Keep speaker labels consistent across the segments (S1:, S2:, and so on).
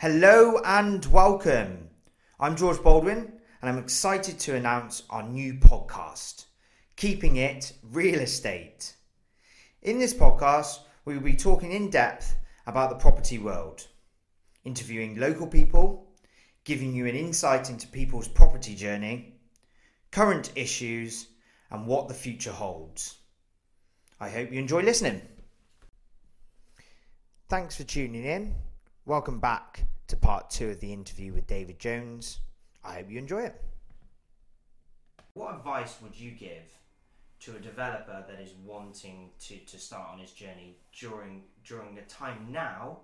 S1: Hello and welcome. I'm George Baldwin and I'm excited to announce our new podcast, Keeping It Real Estate. In this podcast, we will be talking in depth about the property world, interviewing local people, giving you an insight into people's property journey, current issues, and what the future holds. I hope you enjoy listening. Thanks for tuning in. Welcome back to part two of the interview with David Jones. I hope you enjoy it. What advice would you give to a developer that is wanting to, to start on his journey during during the time now,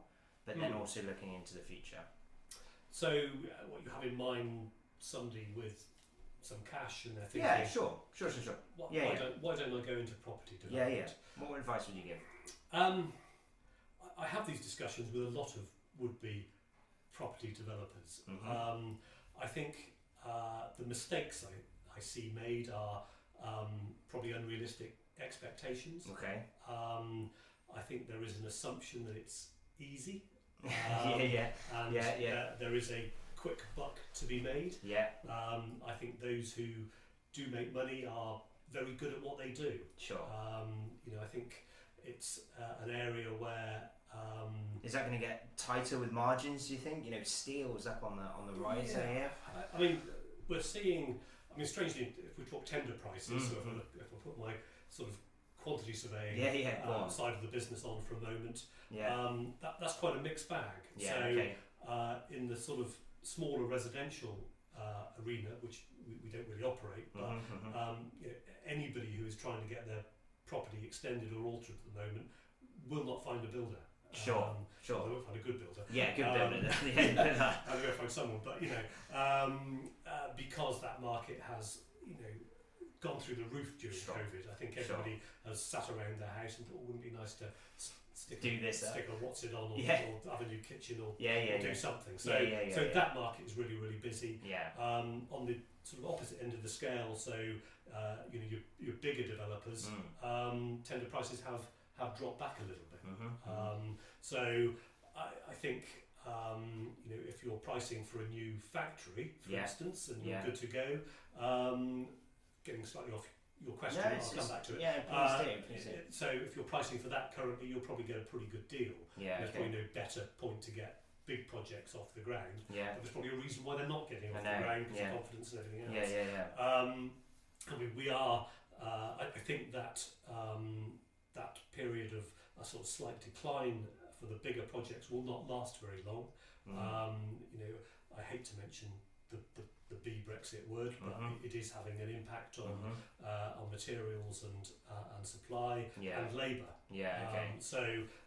S1: but then
S2: Hmm.
S1: also looking into the future?
S2: So, uh, what you have in mind, somebody with some cash and they're thinking,
S1: Yeah, sure, sure, sure, sure.
S2: why,
S1: Yeah,
S2: why,
S1: yeah.
S2: Don't, why don't I go into property
S1: Yeah,
S2: development?
S1: yeah. What advice would you give?
S2: Um, I- I have these discussions with a lot of would-be property developers.
S1: Mhm.
S2: Um, I think uh, the mistakes I, I see made are um, probably unrealistic expectations.
S1: Okay.
S2: Um, I think there is an assumption that it's easy.
S1: yeah,
S2: Um,
S1: yeah,
S2: and
S1: Yeah, yeah.
S2: uh, there is a quick buck to be made.
S1: yeah.
S2: Um, I think those who do make money are very good at what they do.
S1: Sure.
S2: Um, you know, I think it's uh, an area where um,
S1: Is that going to get tighter with margins? Do you think? You know, steel's up on the on the rise
S2: Yeah.
S1: there.
S2: I, I mean, we're seeing. I mean, strangely, if we talk tender prices, so if, I
S1: Mhm.
S2: look, if I put my sort of quantity surveying
S1: Yeah, yeah.
S2: Uh, side of the business on for a moment,
S1: Yeah.
S2: um, that, that's quite a mixed bag.
S1: yeah.
S2: so
S1: okay.
S2: uh, in the sort of smaller residential uh, arena, which we, we don't really operate, but
S1: Mhm, mhm.
S2: um, you know, anybody who is trying to get their property extended or altered at the moment will not find a builder.
S1: Sure,
S2: Um,
S1: sure.
S2: They won't find a good builder.
S1: Yeah. Good
S2: um,
S1: building. yeah.
S2: I'm going to find someone, but you know, um, uh, because that market has, you know, gone through the roof during
S1: Sure.
S2: COVID. I think
S1: Sure.
S2: everybody has sat around their house and thought, oh, wouldn't it be nice to stick
S1: Do
S2: a,
S1: this up.
S2: stick a what's it on, or,
S1: Yeah.
S2: or have a new kitchen, or,
S1: yeah. Yeah.
S2: or do something. So,
S1: Yeah, yeah, yeah,
S2: so that market is really, really busy.
S1: Yeah.
S2: Um, on the sort of opposite end of the scale, so uh, you know your, your bigger developers,
S1: Mm.
S2: um, tender prices have, have dropped back a little bit.
S1: Mhm, mhm.
S2: Um, so I, I think um, you know if you're pricing for a new factory, for
S1: Yeah.
S2: instance, and you're good to go, um, getting slightly off your question,
S1: No,
S2: I'll come
S1: it's-
S2: back to it.
S1: Yeah. Please
S2: Uh,
S1: do. Please do.
S2: so if you're pricing for that currently, you'll probably get a pretty good deal.
S1: Yeah.
S2: There's
S1: Okay.
S2: probably no better point to get big projects off the ground.
S1: Yeah.
S2: But there's probably a reason why they're not getting off the ground because
S1: yeah.
S2: of confidence and everything else.
S1: Yeah. Yeah. Yeah.
S2: Um, I mean, we are. Uh, I, I think that um, that period of a sort of slight decline for the bigger projects will not last very long.
S1: Mm.
S2: Um, you know, I hate to mention the the, the B Brexit word, but
S1: Mhm.
S2: it, it is having an impact on
S1: Mhm.
S2: uh, on materials and uh, and supply
S1: Yeah.
S2: and labour.
S1: Yeah. Okay.
S2: Um, so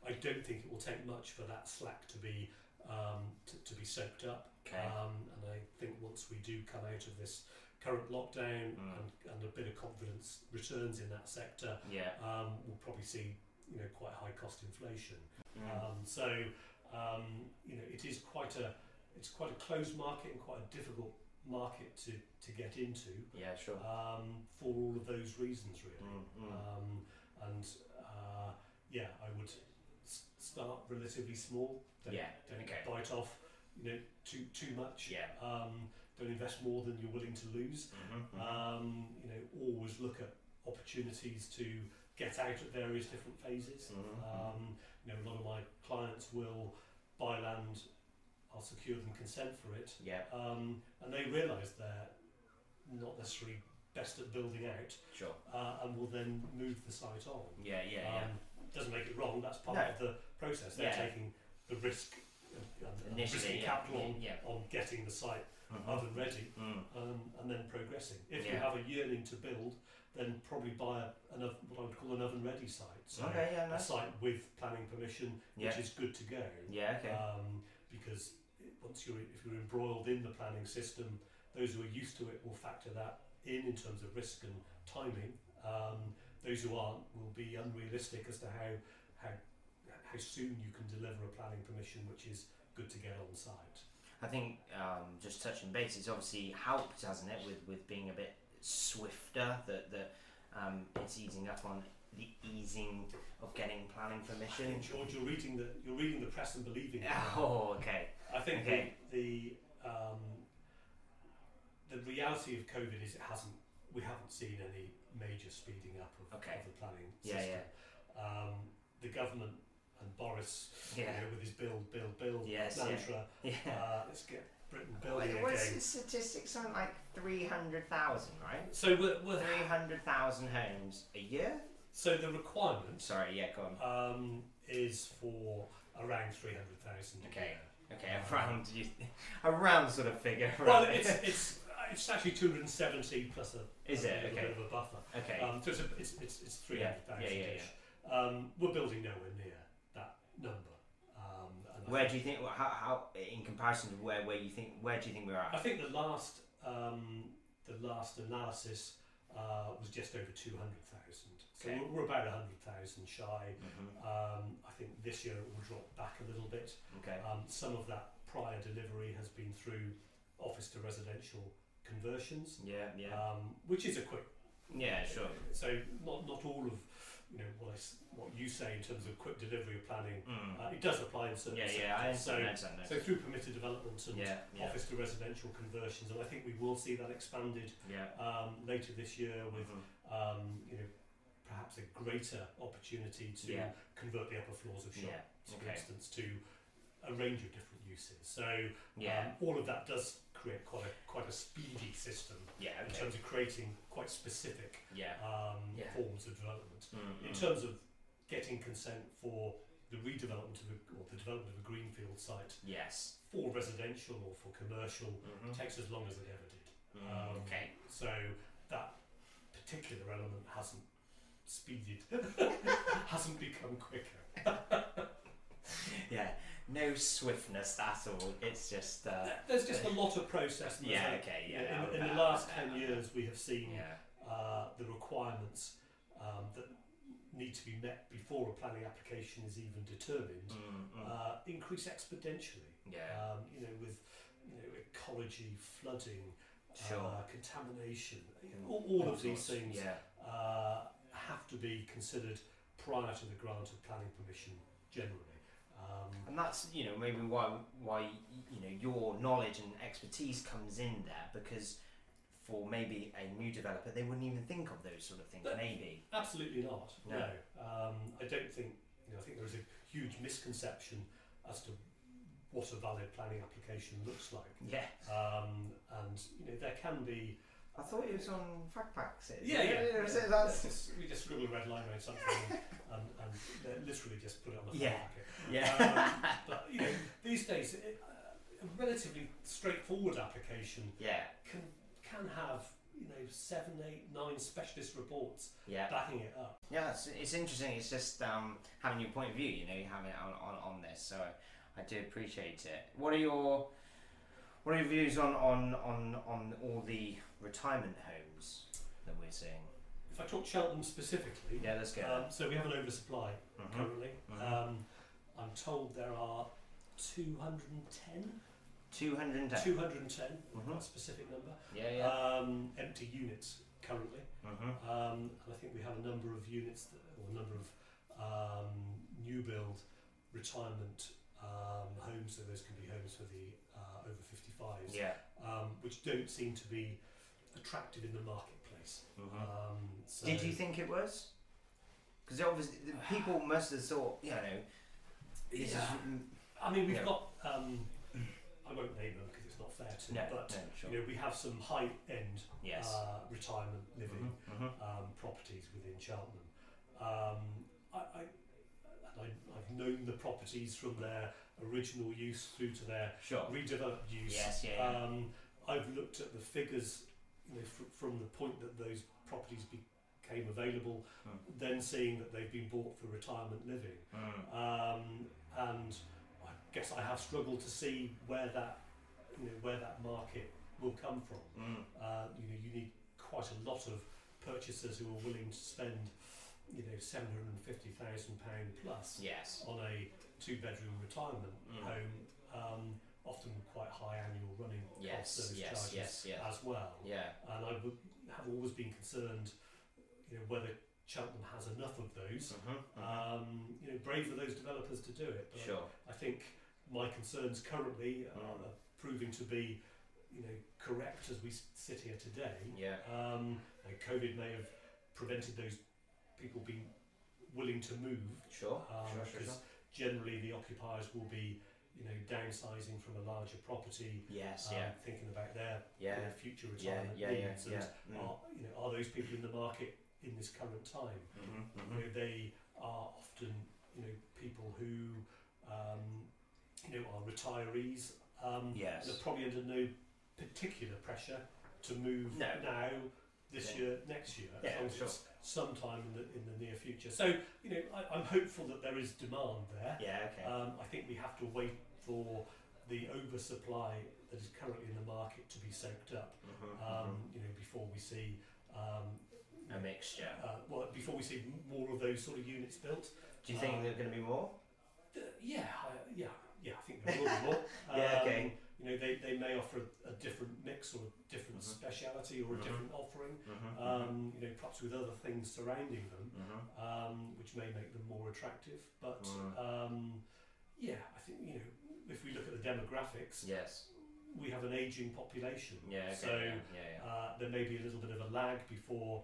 S2: I don't think it will take much for that slack to be um, to, to be soaked up.
S1: Okay.
S2: Um, and I think once we do come out of this current lockdown
S1: Mm.
S2: and, and a bit of confidence returns in that sector,
S1: Yeah.
S2: um, we'll probably see you know quite high cost inflation.
S1: Mm.
S2: Um, so um, you know it is quite a it's quite a closed market and quite a difficult market to, to get into
S1: Yeah. Sure.
S2: um, for all of those reasons really.
S1: Mm, mm.
S2: Um, and uh, yeah, I would s- start relatively small. Don't,
S1: Yeah,
S2: don't
S1: okay.
S2: bite off, you know, too too much.
S1: Yeah.
S2: Um, don't invest more than you're willing to lose.
S1: Mhm, mhm.
S2: Um, you know, always look at opportunities to get out at various different phases.
S1: Mhm, mhm.
S2: Um, you know, a lot of my clients will buy land. I'll secure them consent for it,
S1: Yeah.
S2: um, and they realise they're not necessarily best at building out
S1: Sure.
S2: uh, and will then move the site on.
S1: Yeah. Yeah. Yeah.
S2: Um, doesn't make it wrong. That's part
S1: No.
S2: of the process. They're
S1: Yeah.
S2: taking the risk
S1: Initially,
S2: risking
S1: yeah,
S2: capital on,
S1: yeah,
S2: on getting the site Oven ready
S1: Mm.
S2: um, and then progressing. If you have a yearning to build, then probably buy a, an, what I would call an oven ready site. So
S1: Okay. Yeah.
S2: a site with planning permission,
S1: Yeah.
S2: which is good to go.
S1: Yeah. Okay.
S2: Um, because once you're if you're embroiled in the planning system, those who are used to it will factor that in in terms of risk and timing. Um, those who aren't will be unrealistic as to how how how soon you can deliver a planning permission, which is good to get on site.
S1: I think um, just touching base, it's obviously helped, hasn't it, with, with being a bit swifter. That that um, it's easing up on the easing of getting planning
S2: I
S1: permission.
S2: think George, you're reading the you're reading the press and believing. it.
S1: Oh, okay.
S2: I think
S1: Okay.
S2: the the, um, the reality of COVID is it hasn't. We haven't seen any major speeding up of,
S1: Okay.
S2: of the planning
S1: Yeah,
S2: system. Um, the government and Boris, you know, with his build, build, build
S1: Yes,
S2: mantra,
S1: Yeah.
S2: uh, let's get Britain
S1: What-
S2: building
S1: What's
S2: again.
S1: the statistics on like 300,000, right?
S2: So we're, we're
S1: 300,000 homes a year?
S2: so the requirement
S1: Sorry, yeah, go on.
S2: um, is for around three hundred thousand.
S1: Okay. Okay, around you, a round sort of figure.
S2: Well,
S1: right?
S2: it's it's it's actually two hundred and seventy plus a,
S1: Is
S2: a
S1: it?
S2: little
S1: Okay.
S2: bit of a buffer.
S1: okay.
S2: Um, so it's, a, it's, it's, it's three
S1: Yeah,
S2: hundred thousand.
S1: yeah, yeah,
S2: Um, we're building nowhere near that number. Um, and I
S1: where do you think? How, how in comparison to where where you think where do you think we're at?
S2: I think the last um, the last analysis uh, was just over two hundred thousand. So
S1: Okay.
S2: we're, we're about hundred thousand shy.
S1: Mhm.
S2: Um, I think this year it will drop back a little bit.
S1: Okay.
S2: Um, some of that prior delivery has been through office to residential conversions,
S1: Yeah, yeah,
S2: um, which is a quick.
S1: yeah. Sure.
S2: So not not all of you know what I what you say in terms of quick delivery of planning.
S1: Mm.
S2: Uh, it does apply in certain
S1: Yeah, yeah. I
S2: sectors.
S1: understand.
S2: So, so through permitted development and
S1: yeah, yeah,
S2: office to residential conversions, and I think we will see that expanded
S1: yeah.
S2: um, later this year with
S1: Mhm.
S2: um, you know perhaps a greater opportunity to
S1: Yeah.
S2: convert the upper floors of
S1: Yeah.
S2: shops, for
S1: Okay.
S2: instance, to a range of different uses. So
S1: Yeah.
S2: um, all of that does create quite a quite a speedy system
S1: Yeah.
S2: in terms of creating quite specific
S1: Yeah.
S2: um,
S1: Yeah.
S2: forms of development.
S1: Mm,
S2: In terms of getting consent for the redevelopment of a, or the development of a greenfield site
S1: Yes.
S2: for residential or for commercial
S1: Mhm.
S2: takes as long as it ever did.
S1: Mm,
S2: Um,
S1: okay.
S2: So that particular element hasn't speeded, hasn't become quicker.
S1: Yeah. No swiftness at all. It's just. Uh,
S2: There's just a lot of process. and
S1: yeah. Okay. Yeah.
S2: in, in the last ten years, we have seen
S1: Yeah.
S2: uh, the requirements um, that need to be met before a planning application is even determined
S1: Mm, mm.
S2: uh, increase exponentially.
S1: yeah.
S2: Um, you know, with you know ecology, flooding,
S1: Sure.
S2: uh, contamination, you know, all, all of these things
S1: Yeah.
S2: uh, have to be considered prior to the grant of planning permission generally. Um,
S1: And that's you know maybe why why you know your knowledge and expertise comes in there because for maybe a new developer they wouldn't even think of those sort of things maybe.
S2: absolutely not.
S1: No.
S2: No, Um, I don't think. You know, I think there is a huge misconception as to what a valid planning application looks like.
S1: Yeah.
S2: Um, and you know, there can be.
S1: I thought it was on fact packs.
S2: Yeah, yeah. yeah,
S1: that's
S2: just- we just scribble a red line around something and, and, and literally just put it on the
S1: Yeah.
S2: packet.
S1: yeah.
S2: Um, but you know, these days, it, uh, a relatively straightforward application
S1: yeah.
S2: can can have you know seven, eight, nine specialist reports
S1: Yeah.
S2: backing it up.
S1: Yeah, it's, it's interesting. It's just um, having your point of view. You know, you having it on, on, on this. So I do appreciate it. What are your what are your views on, on, on, on all the retirement homes that we're seeing?
S2: If I talk Cheltenham specifically,
S1: Yeah, let's go.
S2: um, so we have an oversupply
S1: Mhm.
S2: currently.
S1: Mhm.
S2: Um, I'm told there are 210,
S1: 210.
S2: 210,
S1: Mhm.
S2: specific number,
S1: Yeah, yeah.
S2: um, empty units currently.
S1: mm-hmm.
S2: Um, and I think we have a number of units, that, or a number of um, new build retirement um, homes, so those can be homes for the uh, over 55s,
S1: Yeah.
S2: um, which don't seem to be attractive in the marketplace.
S1: Mhm.
S2: Um, so
S1: Did you think it was? Because obviously the people must have thought, you know, this
S2: Yeah.
S1: is
S2: I mean, we've
S1: Yeah.
S2: got, um, I won't name them because it's not fair to,
S1: no,
S2: but
S1: no, sure.
S2: you know, we have some high end
S1: yes.
S2: uh, retirement living
S1: Mhm, mhm.
S2: um, properties within Cheltenham. Um, I, I, I, I've known the properties from their original use through to their
S1: Sure.
S2: redeveloped use.
S1: Yes, yeah, yeah.
S2: Um, I've looked at the figures you know, fr- from the point that those properties became available,
S1: Mm.
S2: then seeing that they've been bought for retirement living.
S1: Mm.
S2: Um, and I guess I have struggled to see where that, you know, where that market will come from.
S1: Mm.
S2: Uh, you know, you need quite a lot of purchasers who are willing to spend, you know, seven hundred and fifty thousand pound plus
S1: Yes.
S2: on a two-bedroom retirement
S1: Mm.
S2: home, um, often with quite high annual running
S1: Yes.
S2: service
S1: Yes.
S2: charges
S1: Yes. Yeah.
S2: as well.
S1: Yeah.
S2: And I would have always been concerned, you know, whether Cheltenham has enough of those.
S1: Mhm, mhm.
S2: Um, you know, brave for those developers to do it. But
S1: Sure.
S2: I think my concerns currently
S1: Mm.
S2: are proving to be, you know, correct as we sit here today.
S1: Yeah.
S2: Um, COVID may have prevented those people being willing to move
S1: Sure.
S2: um,
S1: sure. Sure. Sure.
S2: because generally the occupiers will be, you know, downsizing from a larger property,
S1: Yes.
S2: um,
S1: Yeah.
S2: thinking about their,
S1: Yeah.
S2: their future retirement
S1: Yeah. Yeah.
S2: needs
S1: Yeah.
S2: and
S1: Mm.
S2: are, you know, are those people in the market in this current time?
S1: Mhm,
S2: You
S1: mhm.
S2: know, they are often, you know, people who, um, you know, are retirees. Um,
S1: Yes.
S2: They're probably under no particular pressure to move
S1: No.
S2: now, this
S1: Yeah.
S2: year, next year,
S1: Yeah,
S2: as long as
S1: sure.
S2: sometime in the in the near future. So, you know, I, I'm hopeful that there is demand there.
S1: Yeah. Okay.
S2: Um, I think we have to wait for the oversupply that is currently in the market to be soaked up.
S1: Mhm,
S2: Um, you know, before we see. Um.
S1: A mixture.
S2: uh, well, before we see more of those sort of units built,
S1: Do you think
S2: um,
S1: there are going to be more?
S2: uh, yeah, I, yeah, yeah. I think there will be more.
S1: Yeah,
S2: Um,
S1: okay.
S2: You know, they, they may offer a, a different mix or a different
S1: Mhm.
S2: speciality or a
S1: Mhm.
S2: different offering.
S1: Mhm,
S2: Um, you know, perhaps with other things surrounding them, um, which may make them more attractive. But
S1: Mm.
S2: um, yeah, I think you know, if we look at the demographics,
S1: Yes.
S2: we have an aging population.
S1: Yeah. Okay.
S2: So
S1: yeah. Yeah. yeah.
S2: uh, there may be a little bit of a lag before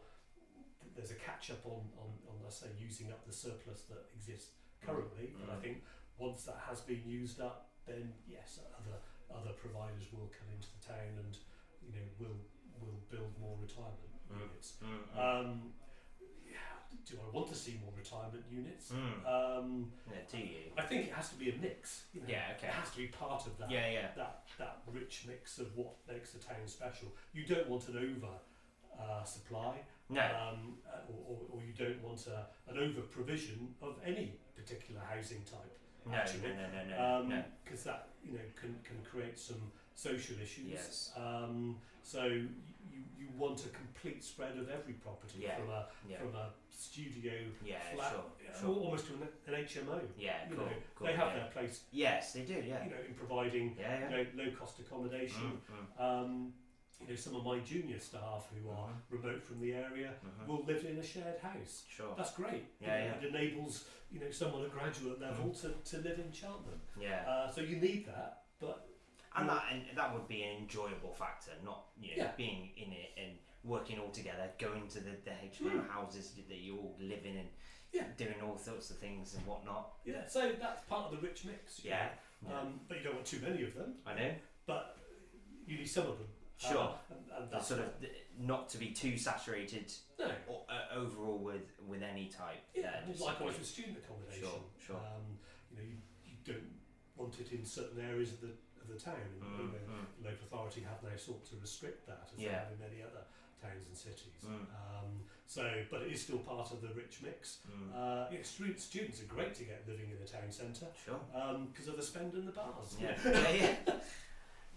S2: th- there's a catch up on, on, on let's say using up the surplus that exists currently. But I
S1: Mm.
S2: think once that has been used up, then yes, other other providers will come into the town and you know will will build more retirement
S1: Mm.
S2: units.
S1: Mm, mm.
S2: Um, do I want to see more retirement units?
S1: Mm.
S2: Um,
S1: Yeah, do you?
S2: I think it has to be a mix. You know,
S1: Yeah, okay.
S2: It has to be part of that
S1: Yeah, yeah.
S2: that that rich mix of what makes a town special. You don't want an over uh, supply,
S1: No.
S2: um, uh, or, or, or you don't want a, an over provision of any particular housing type.
S1: no, no,
S2: actually,
S1: no, no, no,
S2: Um,
S1: no.
S2: Because that you know can can create some social issues.
S1: Yes.
S2: Um, so you you want a complete spread of every property
S1: Yeah.
S2: from a
S1: Yeah.
S2: from a studio
S1: Yeah,
S2: flat,
S1: sure, sure.
S2: almost to an, an HMO.
S1: Yeah,
S2: you
S1: cool,
S2: know,
S1: cool.
S2: they have
S1: yeah.
S2: their place.
S1: Yes, they do. Yeah.
S2: You know, in providing
S1: Yeah, yeah.
S2: low, low cost accommodation.
S1: Mm, mm.
S2: Um, you know, some of my junior staff who are
S1: Mhm.
S2: remote from the area
S1: Mhm.
S2: will live in a shared house.
S1: Sure.
S2: That's great. You
S1: Yeah,
S2: know,
S1: yeah.
S2: It enables you know someone at graduate level to, to live in Cheltenham.
S1: Yeah.
S2: Uh, so you need that,
S1: and that and that would be an enjoyable factor, not you know
S2: Yeah.
S1: being in it and working all together, going to the, the HMO houses that you all live in and
S2: Yeah.
S1: doing all sorts of things and whatnot.
S2: yeah. So that's part of the rich mix.
S1: Yeah. yeah.
S2: Um, but you don't want too many of them.
S1: I know.
S2: But you need some of them.
S1: Sure.
S2: Uh, and, and that's
S1: sort of not to be too saturated
S2: no.
S1: o- uh, overall with with any type.
S2: Yeah,
S1: uh,
S2: likewise with student accommodation.
S1: Sure, sure.
S2: Um, you know, you, you don't want it in certain areas of the of the town. And,
S1: Mm, mm,
S2: the local authority have now sought to restrict that, as they have in many other towns and cities.
S1: Mm.
S2: Um, so, but it is still part of the rich mix.
S1: mm.
S2: Uh, know, stu- students are great to get living in the town centre
S1: sure.
S2: because of the spend and the bars.
S1: Yeah. yeah, yeah.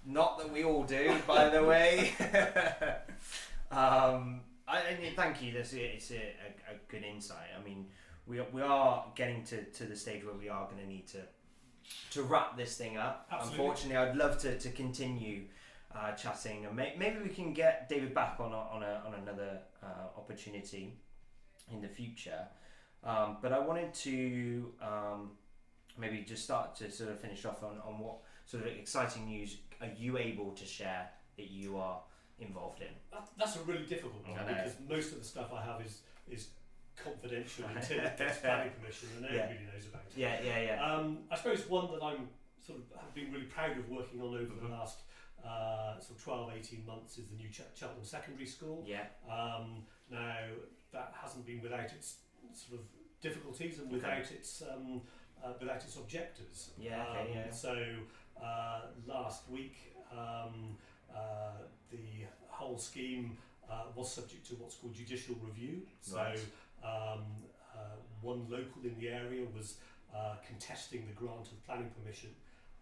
S1: Not that we all do, by the way. um, I, and thank you. That's a, it's a, a, a good insight. I mean, we are, we are getting to, to the stage where we are going to need to to wrap this thing up.
S2: Absolutely.
S1: Unfortunately, I'd love to, to continue uh, chatting, and may, maybe we can get David back on a, on a, on another uh, opportunity in the future. Um, but I wanted to um, maybe just start to sort of finish off on, on what sort of exciting news are you able to share that you are involved in?
S2: That, that's a really difficult one because most of the stuff I have is is confidential until it gets planning permission and
S1: Yeah.
S2: everybody knows about it.
S1: Yeah, yeah, yeah.
S2: Um, I suppose one that I'm sort of have been really proud of working on over
S1: Mhm.
S2: the last uh, sort of 12, 18 months is the new Ch- Cheltenham Secondary School.
S1: yeah,
S2: Um, now that hasn't been without its sort of difficulties and
S1: Okay.
S2: without its um, uh, without its objectives.
S1: Yeah, okay,
S2: Um,
S1: yeah.
S2: So uh, last week um, uh, the whole scheme uh, was subject to what's called judicial review. So
S1: Right.
S2: Um, uh, one local in the area was uh, contesting the grant of planning permission.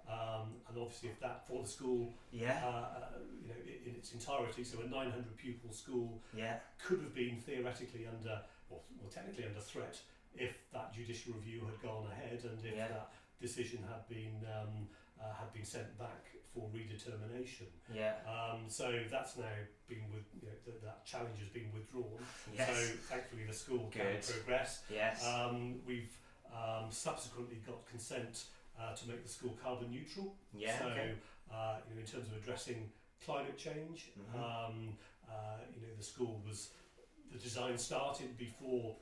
S2: Um, and obviously, if that for the school, uh,
S1: yeah,
S2: uh, you know, in, in its entirety, so a 900 pupil school
S1: yeah,
S2: could have been theoretically under, or well, technically under threat if that judicial review had gone ahead and if
S1: Yeah.
S2: that decision had been um, uh, had been sent back for redetermination.
S1: yeah,
S2: Um, so that's now been with you know, th- that challenge has been withdrawn.
S1: yes,
S2: So thankfully the school can progress.
S1: yes,
S2: Um, we've um, subsequently got consent uh, to make the school carbon neutral.
S1: Yeah.
S2: so,
S1: okay.
S2: uh, you know, in terms of addressing climate change,
S1: Mhm.
S2: um, uh, you know, the school was the design started before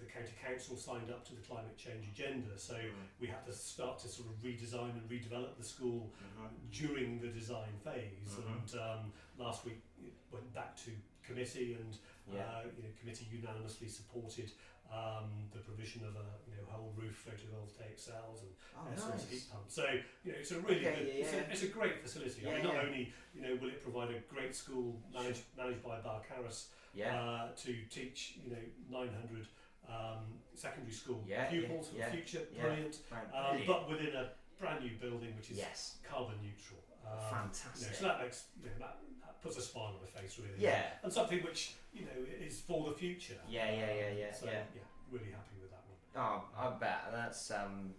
S2: the county council signed up to the climate change agenda. So
S1: Mm.
S2: we had to start to sort of redesign and redevelop the school
S1: Mhm.
S2: during the design phase.
S1: Mhm.
S2: And um, last week it went back to committee, and
S1: Yeah.
S2: uh, you know, committee unanimously supported um, the provision of a you know whole roof photovoltaic cells and
S1: Oh,
S2: air source
S1: nice.
S2: heat pump. So you know, it's a really
S1: Okay,
S2: good,
S1: yeah,
S2: it's, a, it's a great facility. I mean, not
S1: yeah.
S2: only you know will it provide a great school managed managed by Balcarras
S1: Yeah.
S2: uh, to teach you know 900 um, secondary school
S1: Yeah,
S2: pupils
S1: yeah,
S2: for
S1: yeah,
S2: the future.
S1: yeah.
S2: Brilliant. Um, but within a brand new building which is
S1: yes.
S2: carbon neutral. Um, you know,
S1: Fantastic.
S2: so that makes you know, that, that puts a smile on the face really.
S1: Yeah.
S2: And something which you know is for the future.
S1: Yeah, yeah, yeah, yeah,
S2: So
S1: yeah.
S2: really happy with that one.
S1: Oh, I bet that's um,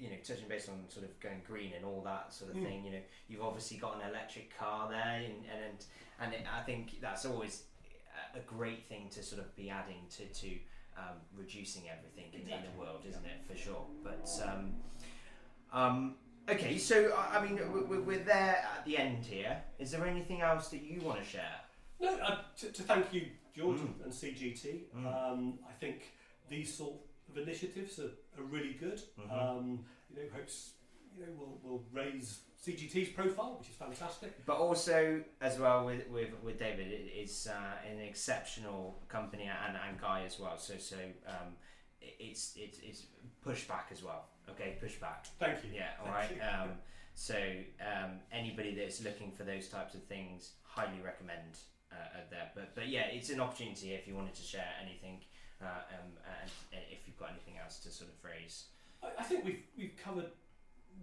S1: you know touching base on sort of going green and all that sort of
S2: Mm.
S1: thing. You know, you've obviously got an electric car there, and and and it, I think that's always a- a great thing to sort of be adding to to um, reducing everything in, in the world, isn't it? For sure. But um, um, okay, so I mean, we- we- we're there at the end here. Is there anything else that you want to share?
S2: No, uh, to, to thank you, George
S1: Mm.
S2: and CGT.
S1: Mm.
S2: Um, I think these sort of initiatives are, are really good.
S1: Mhm.
S2: Um, you know, hopes you know will will raise CGT's profile, which is fantastic.
S1: But also, as well with with, with David, it is uh, an exceptional company and, and guy as well. So so um, it's it's it's pushback as well. Okay, pushback.
S2: Thank you.
S1: Yeah, all
S2: Thank
S1: right. Um, so um, anybody that's looking for those types of things, highly recommend uh, there. But but yeah, it's an opportunity if you wanted to share anything, uh, um, and if you've got anything else to sort of phrase.
S2: I, I think we've we've covered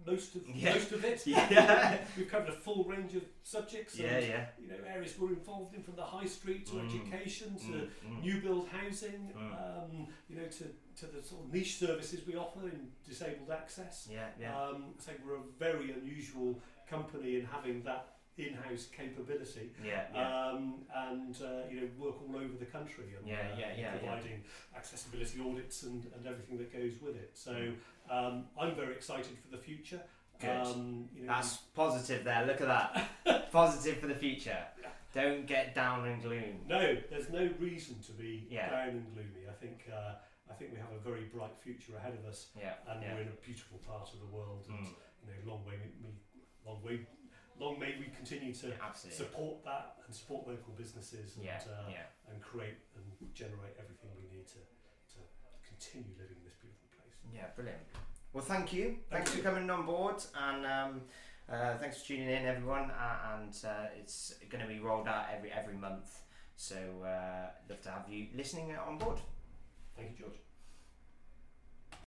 S2: most of
S1: Yeah.
S2: most of it.
S1: Yeah.
S2: we've covered a full range of subjects.
S1: Yeah,
S2: and,
S1: yeah.
S2: You know, areas we're involved in from the high street to
S1: Mm.
S2: education to
S1: Mm, mm.
S2: new build housing.
S1: Mm.
S2: Um, you know, to to the sort of niche services we offer in disabled access.
S1: Yeah, yeah.
S2: Um, so we're a very unusual company in having that in-house capability.
S1: yeah, yeah.
S2: Um, and uh, you know work all over the country and
S1: Yeah,
S2: uh,
S1: yeah, yeah, yeah.
S2: providing accessibility audits and, and everything that goes with it. So um, I'm very excited for the future. Um, you know,
S1: That's positive there. Look at that. positive for the future. Don't get down and gloom.
S2: no, there's no reason to be
S1: Yeah.
S2: down and gloomy. I think uh, I think we have a very bright future ahead of us,
S1: Yeah.
S2: and
S1: yeah.
S2: we're in a beautiful part of the world. And
S1: Mm.
S2: you know, long way, long way, long may we continue to
S1: Yeah,
S2: support that and support local businesses and
S1: Yeah,
S2: uh,
S1: yeah.
S2: and create and generate everything we need to to continue living in this beautiful place.
S1: Yeah, brilliant. Well, thank you.
S2: Thank
S1: thanks
S2: you.
S1: for coming on board, and um, uh, thanks for tuning in, everyone. Uh, and uh, it's going to be rolled out every every month. So uh, love to have you listening on board.
S2: Thank you, George.